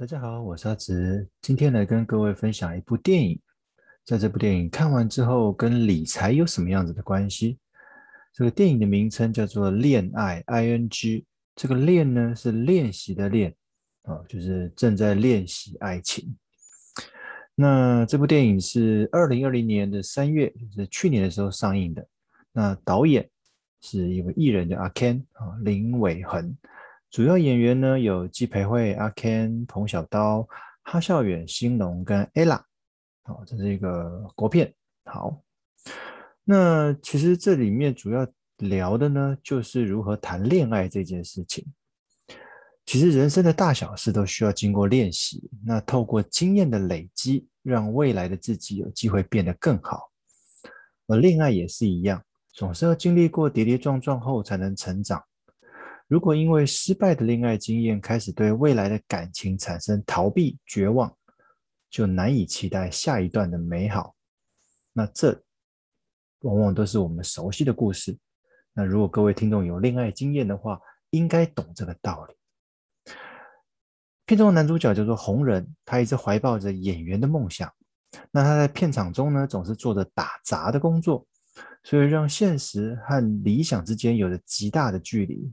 大家好，我是阿直，今天来跟各位分享一部电影。在这部电影看完之后，跟理财有什么样子的关系？这个电影的名称叫做《恋爱》，ing。这个“恋”呢是练习的“练”，啊，就是正在练习爱情。那这部电影是二零二零年的三月，就是去年的时候上映的。那导演是一位艺人，叫阿 Ken 啊，林伟恒。主要演员呢有纪培慧、阿 Ken、彭小刀、哈孝远、兴农跟 Ella，好，这是一个国片。好，那其实这里面主要聊的呢，就是如何谈恋爱这件事情。其实人生的大小事都需要经过练习，那透过经验的累积，让未来的自己有机会变得更好。而恋爱也是一样，总是要经历过跌跌撞撞后才能成长。如果因为失败的恋爱经验开始对未来的感情产生逃避、绝望，就难以期待下一段的美好。那这往往都是我们熟悉的故事。那如果各位听众有恋爱经验的话，应该懂这个道理。片中的男主角叫做红人，他一直怀抱着演员的梦想。那他在片场中呢，总是做着打杂的工作，所以让现实和理想之间有着极大的距离。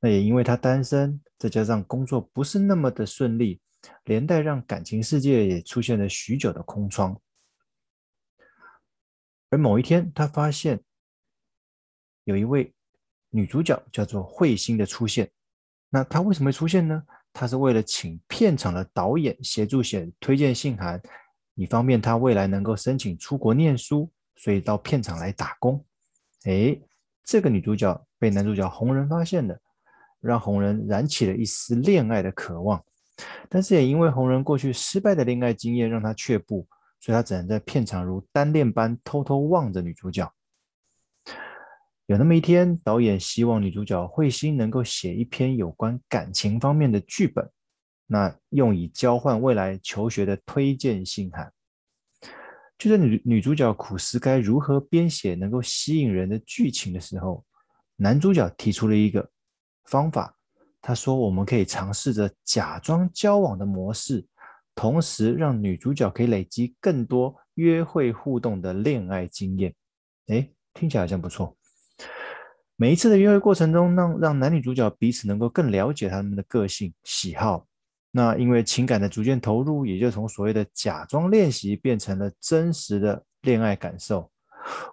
那也因为他单身，再加上工作不是那么的顺利，连带让感情世界也出现了许久的空窗。而某一天，他发现有一位女主角叫做慧心的出现。那她为什么会出现呢？她是为了请片场的导演协助写推荐信函，以方便她未来能够申请出国念书，所以到片场来打工。诶，这个女主角被男主角红人发现了。让红人燃起了一丝恋爱的渴望，但是也因为红人过去失败的恋爱经验让他却步，所以他只能在片场如单恋般偷偷望着女主角。有那么一天，导演希望女主角慧心能够写一篇有关感情方面的剧本，那用以交换未来求学的推荐信函。就在女女主角苦思该如何编写能够吸引人的剧情的时候，男主角提出了一个。方法，他说我们可以尝试着假装交往的模式，同时让女主角可以累积更多约会互动的恋爱经验。诶，听起来好像不错。每一次的约会过程中，让让男女主角彼此能够更了解他们的个性、喜好。那因为情感的逐渐投入，也就从所谓的假装练习变成了真实的恋爱感受。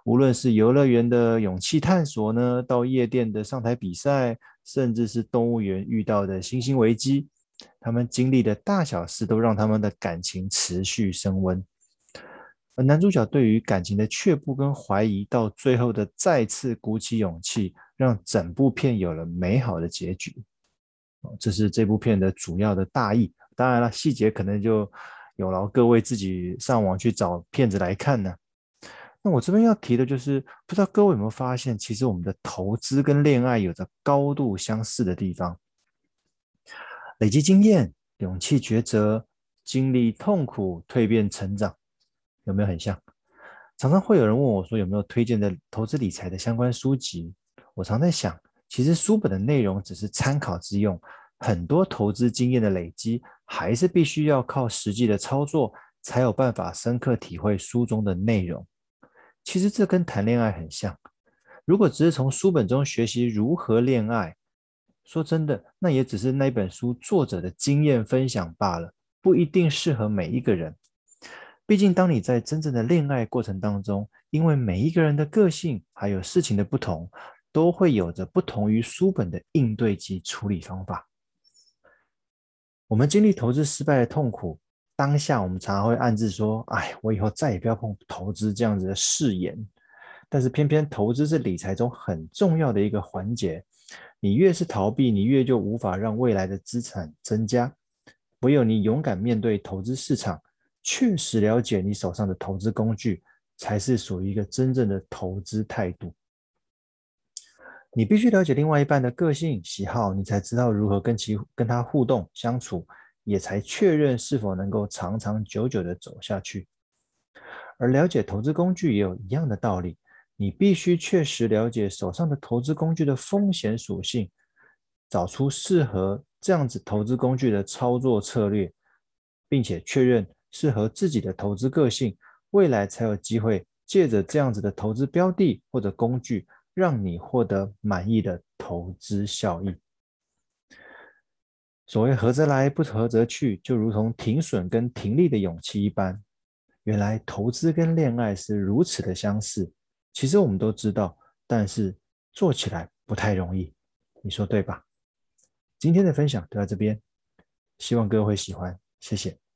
无论是游乐园的勇气探索呢，到夜店的上台比赛。甚至是动物园遇到的新兴危机，他们经历的大小事都让他们的感情持续升温。而男主角对于感情的却步跟怀疑，到最后的再次鼓起勇气，让整部片有了美好的结局。这是这部片的主要的大意。当然了，细节可能就有劳各位自己上网去找片子来看呢。那我这边要提的就是，不知道各位有没有发现，其实我们的投资跟恋爱有着高度相似的地方。累积经验、勇气抉择、经历痛苦、蜕变成长，有没有很像？常常会有人问我说，有没有推荐的投资理财的相关书籍？我常在想，其实书本的内容只是参考之用，很多投资经验的累积，还是必须要靠实际的操作，才有办法深刻体会书中的内容。其实这跟谈恋爱很像，如果只是从书本中学习如何恋爱，说真的，那也只是那本书作者的经验分享罢了，不一定适合每一个人。毕竟，当你在真正的恋爱过程当中，因为每一个人的个性还有事情的不同，都会有着不同于书本的应对及处理方法。我们经历投资失败的痛苦。当下我们常常会暗自说：“哎，我以后再也不要碰投资这样子的誓言。”但是偏偏投资是理财中很重要的一个环节。你越是逃避，你越就无法让未来的资产增加。唯有你勇敢面对投资市场，确实了解你手上的投资工具，才是属于一个真正的投资态度。你必须了解另外一半的个性喜好，你才知道如何跟其跟他互动相处。也才确认是否能够长长久久的走下去，而了解投资工具也有一样的道理，你必须确实了解手上的投资工具的风险属性，找出适合这样子投资工具的操作策略，并且确认适合自己的投资个性，未来才有机会借着这样子的投资标的或者工具，让你获得满意的投资效益。所谓合则来，不合则去，就如同停损跟停利的勇气一般。原来投资跟恋爱是如此的相似，其实我们都知道，但是做起来不太容易，你说对吧？今天的分享就到这边，希望各位会喜欢，谢谢。